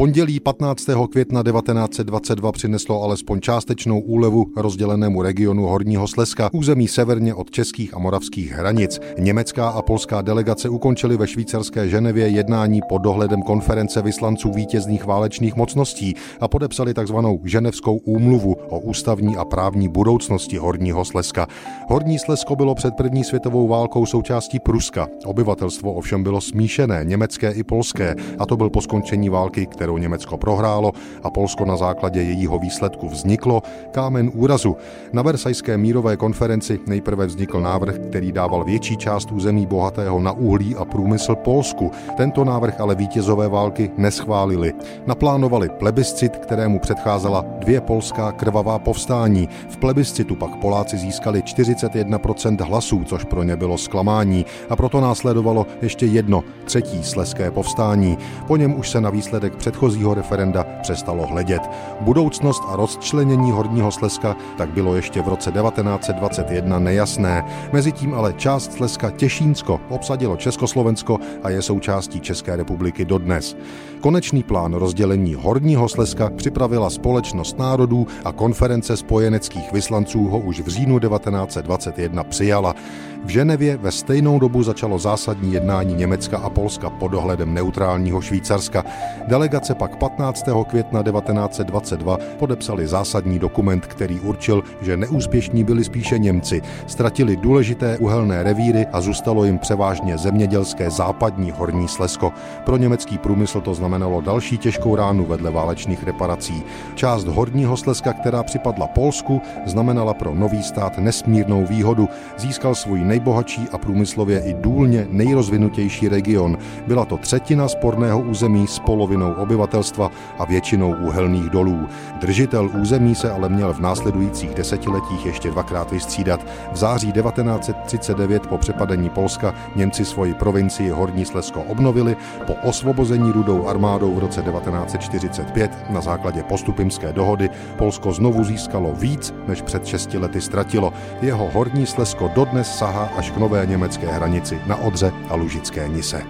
Pondělí 15. května 1922 přineslo alespoň částečnou úlevu rozdělenému regionu Horního Slezska, území severně od českých a moravských hranic. Německá a polská delegace ukončily ve švýcarské Ženevě jednání pod dohledem konference vyslanců vítězných válečných mocností a podepsali tzv. Ženevskou úmluvu o ústavní a právní budoucnosti Horního Slezska. Horní Slezsko bylo před první světovou válkou součástí Pruska. Obyvatelstvo ovšem bylo smíšené, německé i polské, a to byl po skončení války, kterou kterou Německo prohrálo a Polsko na základě jejího výsledku vzniklo, kámen úrazu. Na Versajské mírové konferenci nejprve vznikl návrh, který dával větší část území bohatého na uhlí a průmysl Polsku. Tento návrh ale vítězové války neschválili. Naplánovali plebiscit, kterému předcházela dvě polská krvavá povstání. V plebiscitu pak Poláci získali 41% hlasů, což pro ně bylo zklamání a proto následovalo ještě jedno, třetí sleské povstání. Po něm už se na výsledek před předchozího referenda přestalo hledět. Budoucnost a rozčlenění Horního Slezska tak bylo ještě v roce 1921 nejasné. Mezitím ale část Slezska Těšínsko obsadilo Československo a je součástí České republiky dodnes. Konečný plán rozdělení Horního Slezska připravila Společnost národů a konference spojeneckých vyslanců ho už v říjnu 1921 přijala. V Ženevě ve stejnou dobu začalo zásadní jednání Německa a Polska pod dohledem neutrálního Švýcarska. Delegace pak 15. května 1922 podepsali zásadní dokument, který určil, že neúspěšní byli spíše Němci, ztratili důležité uhelné revíry a zůstalo jim převážně zemědělské západní horní Slezsko. Pro německý průmysl to znamenalo další těžkou ránu vedle válečných reparací. Část horního Slezska, která připadla Polsku, znamenala pro nový stát nesmírnou výhodu. Získal svůj nejbohatší a průmyslově i důlně nejrozvinutější region. Byla to třetina sporného území s polovinou obyvatelstva a většinou úhelných dolů. Držitel území se ale měl v následujících desetiletích ještě dvakrát vystřídat. V září 1939 po přepadení Polska Němci svoji provincii Horní Slezsko obnovili, po osvobození rudou armádou v roce 1945 na základě postupimské dohody Polsko znovu získalo víc, než před šesti lety ztratilo. Jeho Horní Slezsko dodnes sahá až k nové německé hranici na Odře a Lužické Nise.